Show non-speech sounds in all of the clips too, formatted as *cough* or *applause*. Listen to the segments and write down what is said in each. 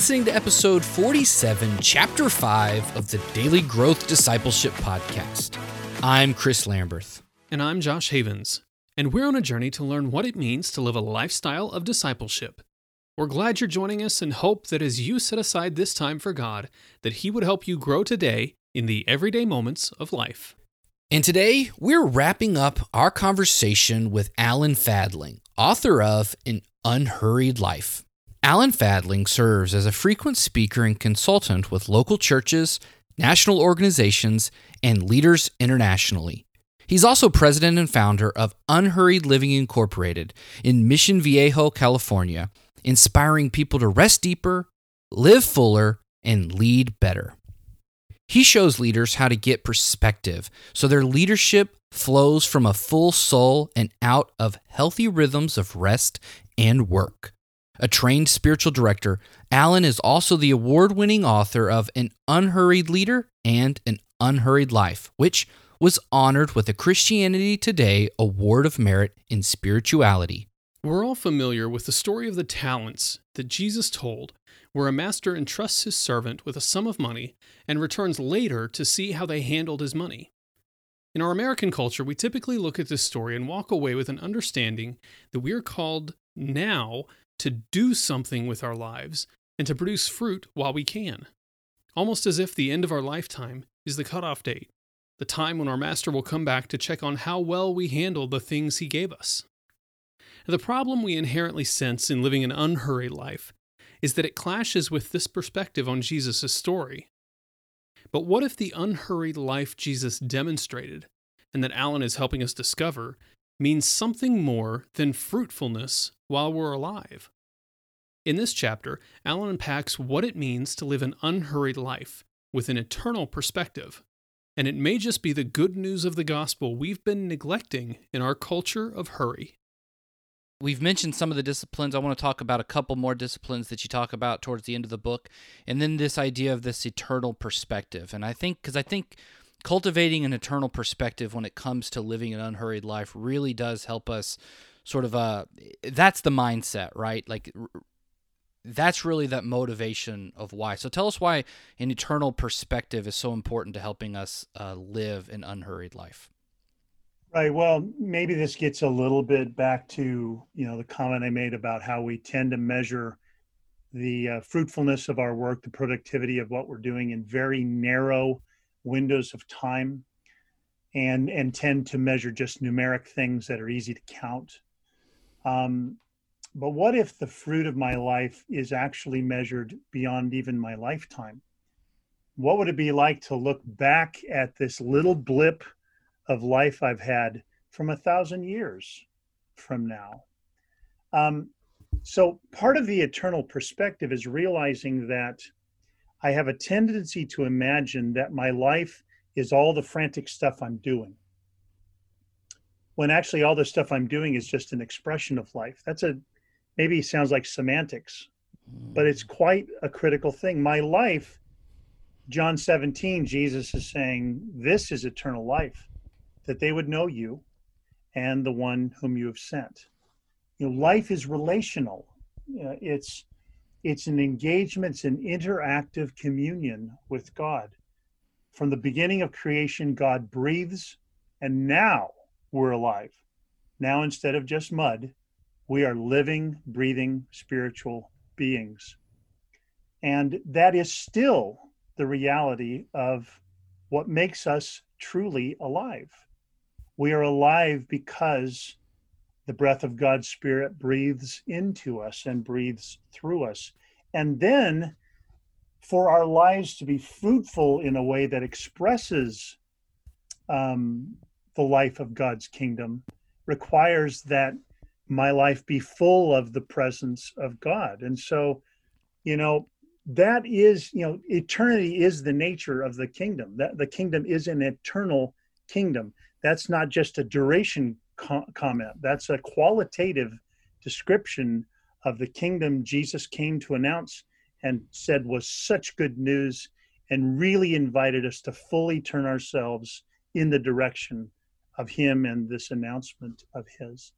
listening to episode 47, chapter 5 of the Daily Growth Discipleship Podcast. I'm Chris Lamberth. And I'm Josh Havens. And we're on a journey to learn what it means to live a lifestyle of discipleship. We're glad you're joining us and hope that as you set aside this time for God, that He would help you grow today in the everyday moments of life. And today, we're wrapping up our conversation with Alan Fadling, author of An Unhurried Life. Alan Fadling serves as a frequent speaker and consultant with local churches, national organizations, and leaders internationally. He's also president and founder of Unhurried Living Incorporated in Mission Viejo, California, inspiring people to rest deeper, live fuller, and lead better. He shows leaders how to get perspective so their leadership flows from a full soul and out of healthy rhythms of rest and work. A trained spiritual director, Alan is also the award winning author of An Unhurried Leader and An Unhurried Life, which was honored with a Christianity Today Award of Merit in Spirituality. We're all familiar with the story of the talents that Jesus told, where a master entrusts his servant with a sum of money and returns later to see how they handled his money. In our American culture, we typically look at this story and walk away with an understanding that we are called now to do something with our lives and to produce fruit while we can. Almost as if the end of our lifetime is the cutoff date, the time when our master will come back to check on how well we handled the things he gave us. The problem we inherently sense in living an unhurried life is that it clashes with this perspective on Jesus' story. But what if the unhurried life Jesus demonstrated, and that Alan is helping us discover, means something more than fruitfulness while we're alive. In this chapter, Alan unpacks what it means to live an unhurried life with an eternal perspective. And it may just be the good news of the gospel we've been neglecting in our culture of hurry. We've mentioned some of the disciplines. I want to talk about a couple more disciplines that you talk about towards the end of the book. And then this idea of this eternal perspective. And I think, because I think cultivating an eternal perspective when it comes to living an unhurried life really does help us sort of uh that's the mindset right like that's really that motivation of why. So tell us why an eternal perspective is so important to helping us uh, live an unhurried life. Right. Well maybe this gets a little bit back to you know the comment i made about how we tend to measure the uh, fruitfulness of our work the productivity of what we're doing in very narrow windows of time and and tend to measure just numeric things that are easy to count. Um, but what if the fruit of my life is actually measured beyond even my lifetime what would it be like to look back at this little blip of life i've had from a thousand years from now um, so part of the eternal perspective is realizing that I have a tendency to imagine that my life is all the frantic stuff I'm doing. When actually all the stuff I'm doing is just an expression of life. That's a maybe sounds like semantics, but it's quite a critical thing. My life, John 17, Jesus is saying, This is eternal life, that they would know you and the one whom you have sent. You know, life is relational. Uh, it's it's an engagement, it's an interactive communion with God. From the beginning of creation, God breathes, and now we're alive. Now, instead of just mud, we are living, breathing spiritual beings. And that is still the reality of what makes us truly alive. We are alive because the breath of God's Spirit breathes into us and breathes through us. And then for our lives to be fruitful in a way that expresses um, the life of God's kingdom requires that my life be full of the presence of God. And so, you know, that is, you know, eternity is the nature of the kingdom. That the kingdom is an eternal kingdom. That's not just a duration co- comment. That's a qualitative description of the kingdom Jesus came to announce and said was such good news and really invited us to fully turn ourselves in the direction of him and this announcement of his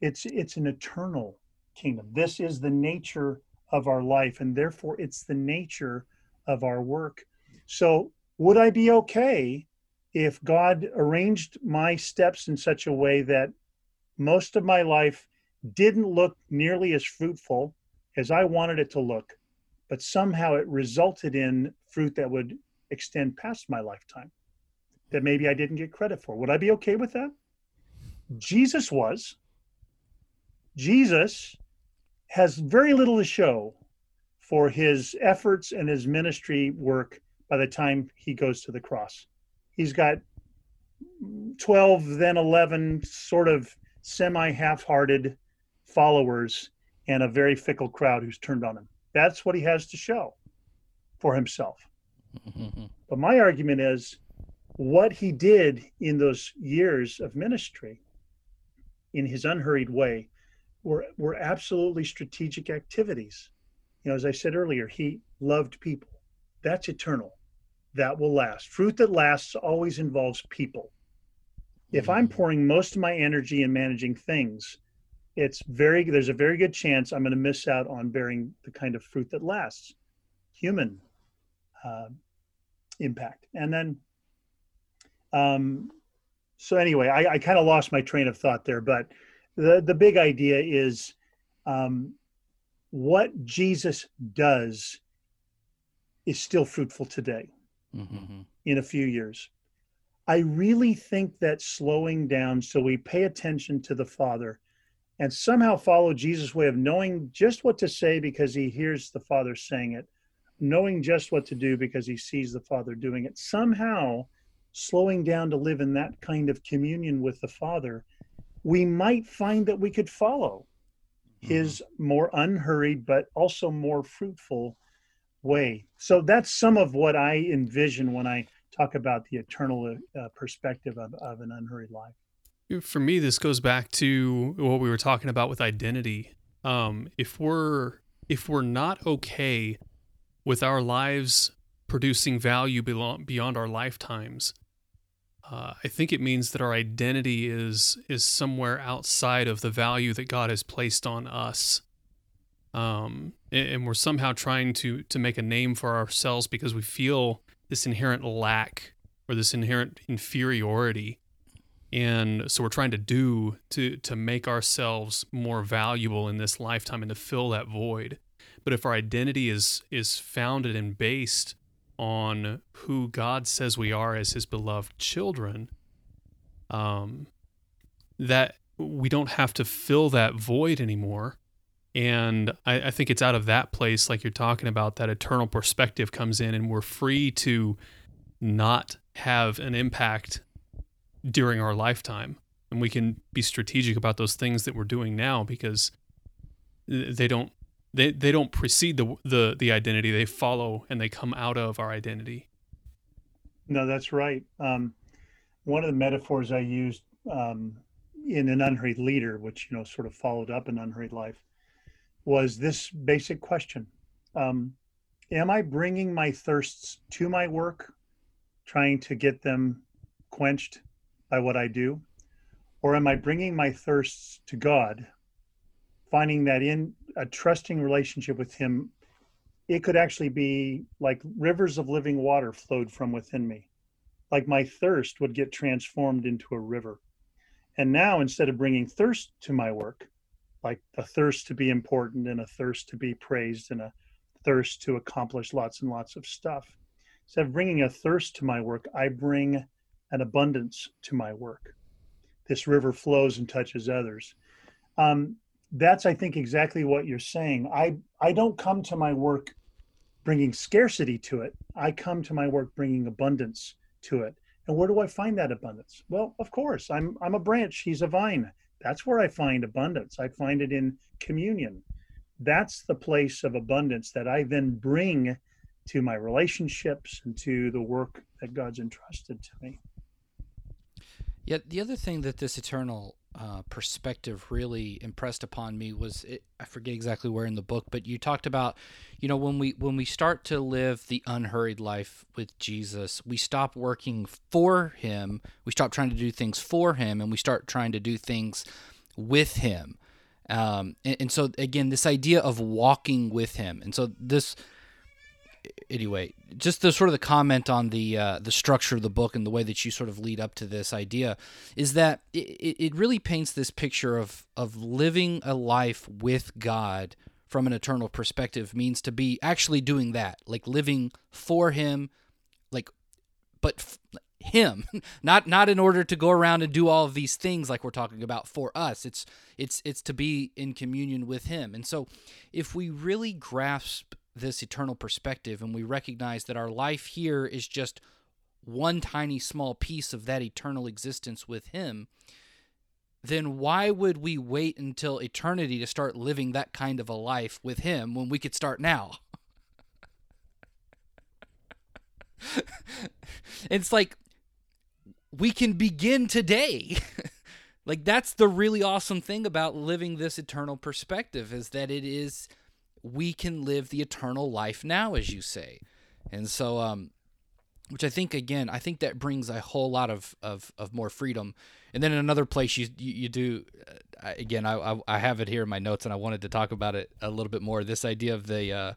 it's it's an eternal kingdom this is the nature of our life, and therefore it's the nature of our work. So, would I be okay if God arranged my steps in such a way that most of my life didn't look nearly as fruitful as I wanted it to look, but somehow it resulted in fruit that would extend past my lifetime that maybe I didn't get credit for? Would I be okay with that? Jesus was. Jesus has very little to show for his efforts and his ministry work by the time he goes to the cross. He's got 12, then 11 sort of semi half hearted followers and a very fickle crowd who's turned on him. That's what he has to show for himself. *laughs* But my argument is what he did in those years of ministry in his unhurried way were, were absolutely strategic activities. You know, as I said earlier, he loved people. That's eternal. That will last. Fruit that lasts always involves people. If I'm mm. pouring most of my energy in managing things, it's very there's a very good chance I'm going to miss out on bearing the kind of fruit that lasts, human uh, impact. And then, um, so anyway, I, I kind of lost my train of thought there, but the the big idea is um, what Jesus does is still fruitful today mm-hmm. in a few years. I really think that slowing down so we pay attention to the Father and somehow follow Jesus' way of knowing just what to say because he hears the Father saying it, knowing just what to do because he sees the Father doing it, somehow slowing down to live in that kind of communion with the Father, we might find that we could follow his mm-hmm. more unhurried but also more fruitful way. So that's some of what I envision when I talk about the eternal uh, perspective of, of an unhurried life. For me, this goes back to what we were talking about with identity. Um, if we're if we're not okay with our lives producing value beyond beyond our lifetimes, uh, I think it means that our identity is is somewhere outside of the value that God has placed on us, um, and, and we're somehow trying to to make a name for ourselves because we feel this inherent lack or this inherent inferiority, and so we're trying to do to to make ourselves more valuable in this lifetime and to fill that void. But if our identity is is founded and based on who God says we are as his beloved children, um, that we don't have to fill that void anymore. And I, I think it's out of that place, like you're talking about, that eternal perspective comes in, and we're free to not have an impact during our lifetime. And we can be strategic about those things that we're doing now because they don't they they don't precede the the the identity. They follow and they come out of our identity. No that's right. Um, one of the metaphors i used um, in an unhurried leader which you know sort of followed up an unhurried life was this basic question. Um, am i bringing my thirsts to my work trying to get them quenched by what i do? Or am i bringing my thirsts to god finding that in a trusting relationship with him it could actually be like rivers of living water flowed from within me. Like my thirst would get transformed into a river. And now instead of bringing thirst to my work like a thirst to be important and a thirst to be praised and a thirst to accomplish lots and lots of stuff instead of bringing a thirst to my work i bring an abundance to my work. This river flows and touches others. Um, that's i think exactly what you're saying. I i don't come to my work bringing scarcity to it. I come to my work bringing abundance to it. And where do i find that abundance? Well of course i'm i'm a branch. He's a vine. That's where i find abundance. I find it in communion. That's the place of abundance that i then bring to my relationships and to the work that god's entrusted to me. Yet the other thing that this eternal uh, perspective really impressed upon me was it, I forget exactly where in the book, but you talked about, you know, when we when we start to live the unhurried life with Jesus, we stop working for Him, we stop trying to do things for Him, and we start trying to do things with Him. Um, and, and so again, this idea of walking with Him, and so this anyway, just the sort of the comment on the uh, the structure of the book and the way that you sort of lead up to this idea is that it, it really paints this picture of of living a life with God from an eternal perspective means to be actually doing that, like living for Him, like, but f- Him, *laughs* not not in order to go around and do all of these things like we're talking about for us. It's it's it's to be in communion with Him, and so if we really grasp this eternal perspective and we recognize that our life here is just one tiny small piece of that eternal existence with Him, then why would we wait until eternity to start living that kind of a life with Him when we could start now? *laughs* it's like we can begin today. *laughs* like that's the really awesome thing about living this eternal perspective is that it is we can live the eternal life now as you say. And so um which I think again, I think that brings a whole lot of of, of more freedom. And then in another place, you you, you do uh, again. I, I have it here in my notes, and I wanted to talk about it a little bit more. This idea of the uh,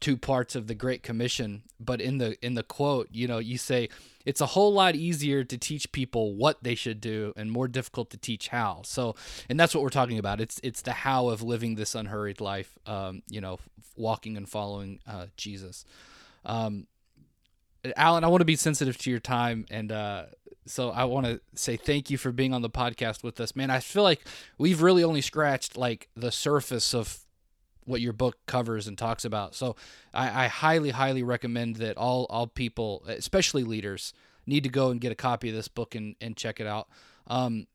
two parts of the Great Commission, but in the in the quote, you know, you say it's a whole lot easier to teach people what they should do and more difficult to teach how. So, and that's what we're talking about. It's it's the how of living this unhurried life. Um, you know, walking and following uh, Jesus. Um, Alan, I want to be sensitive to your time, and uh, so I want to say thank you for being on the podcast with us, man. I feel like we've really only scratched like the surface of what your book covers and talks about. So I, I highly, highly recommend that all all people, especially leaders, need to go and get a copy of this book and, and check it out. Um,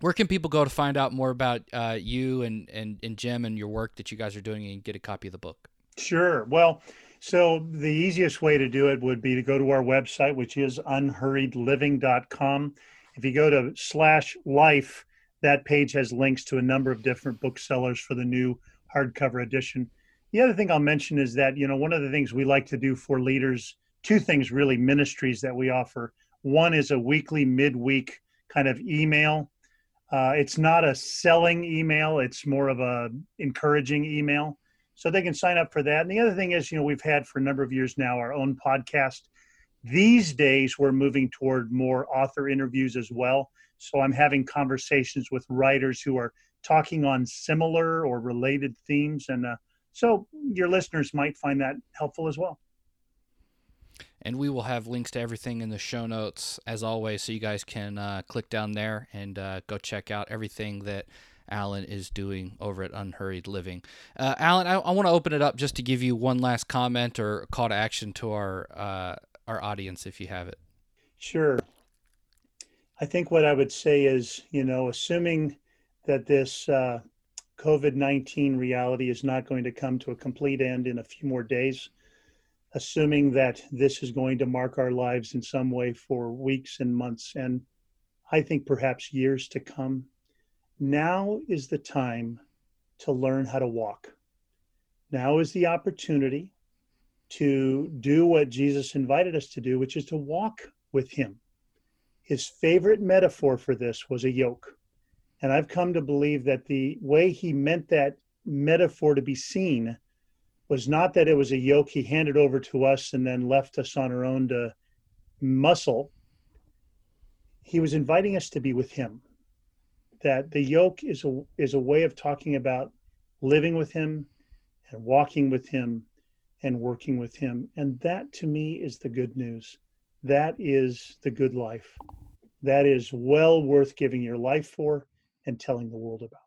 where can people go to find out more about uh, you and, and, and Gem and your work that you guys are doing and get a copy of the book? Sure. Well, so the easiest way to do it would be to go to our website, which is unhurriedliving.com. If you go to slash life, that page has links to a number of different booksellers for the new hardcover edition. The other thing I'll mention is that, you know, one of the things we like to do for leaders, two things really, ministries that we offer. One is a weekly, midweek kind of email. Uh, it's not a selling email, it's more of a encouraging email so they can sign up for that. And the other thing is, you know, we've had for a number of years now our own podcast. These days, we're moving toward more author interviews as well. So I'm having conversations with writers who are talking on similar or related themes. And uh, so your listeners might find that helpful as well. And we will have links to everything in the show notes as always, so you guys can uh, click down there and uh, go check out everything that Alan is doing over at Unhurried Living. Uh, Alan, I, I want to open it up just to give you one last comment or call to action to our uh, our audience, if you have it. Sure. I think what I would say is, you know, assuming that this uh, COVID 19 reality is not going to come to a complete end in a few more days, assuming that this is going to mark our lives in some way for weeks and months, and I think perhaps years to come, now is the time to learn how to walk. Now is the opportunity to do what Jesus invited us to do, which is to walk with Him. His favorite metaphor for this was a yoke. And I've come to believe that the way he meant that metaphor to be seen was not that it was a yoke he handed over to us and then left us on our own to muscle. He was inviting us to be with him that the yoke is a is a way of talking about living with him and walking with him and working with him. And that to me is the good news. That is the good life. That is well worth giving your life for and telling the world about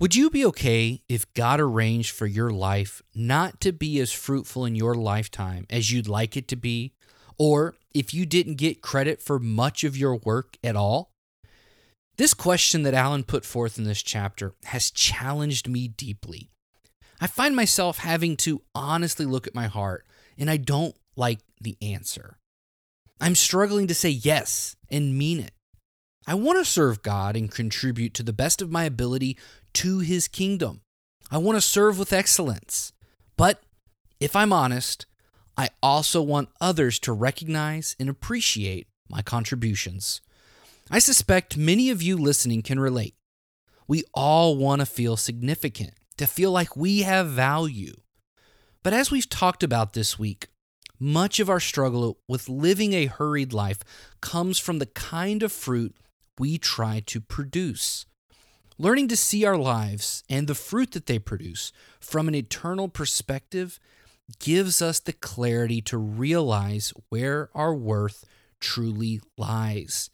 would you be okay if God arranged for your life not to be as fruitful in your lifetime as you'd like it to be? Or if you didn't get credit for much of your work at all? This question that Alan put forth in this chapter has challenged me deeply. I find myself having to honestly look at my heart, and I don't like the answer. I'm struggling to say yes and mean it. I want to serve God and contribute to the best of my ability to His kingdom. I want to serve with excellence. But if I'm honest, I also want others to recognize and appreciate my contributions. I suspect many of you listening can relate. We all want to feel significant, to feel like we have value. But as we've talked about this week, much of our struggle with living a hurried life comes from the kind of fruit we try to produce. Learning to see our lives and the fruit that they produce from an eternal perspective gives us the clarity to realize where our worth truly lies.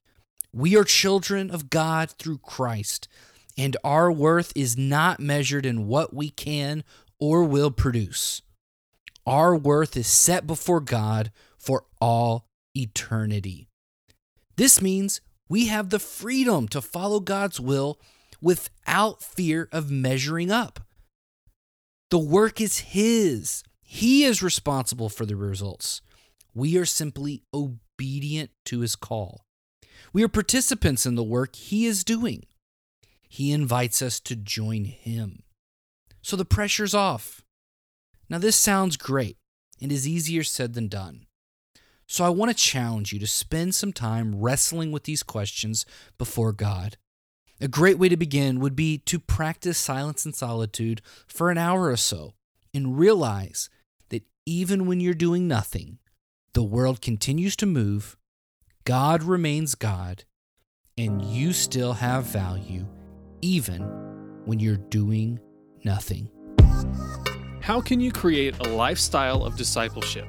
We are children of God through Christ, and our worth is not measured in what we can or will produce. Our worth is set before God for all eternity. This means we have the freedom to follow God's will without fear of measuring up. The work is His, He is responsible for the results. We are simply obedient to His call. We are participants in the work He is doing. He invites us to join Him. So the pressure's off. Now, this sounds great and is easier said than done. So I want to challenge you to spend some time wrestling with these questions before God. A great way to begin would be to practice silence and solitude for an hour or so and realize that even when you're doing nothing, the world continues to move, God remains God, and you still have value even when you're doing nothing. How can you create a lifestyle of discipleship?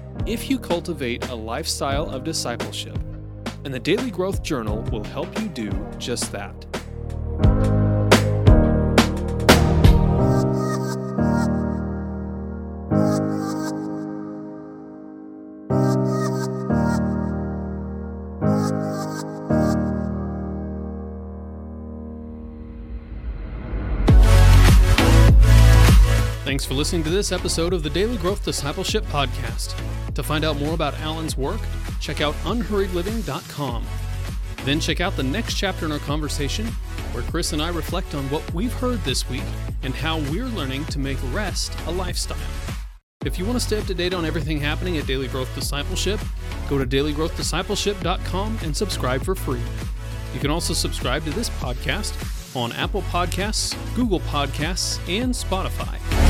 if you cultivate a lifestyle of discipleship, and the Daily Growth Journal will help you do just that. For listening to this episode of the Daily Growth Discipleship Podcast. To find out more about Alan's work, check out unhurriedliving.com. Then check out the next chapter in our conversation, where Chris and I reflect on what we've heard this week and how we're learning to make rest a lifestyle. If you want to stay up to date on everything happening at Daily Growth Discipleship, go to dailygrowthdiscipleship.com and subscribe for free. You can also subscribe to this podcast on Apple Podcasts, Google Podcasts, and Spotify.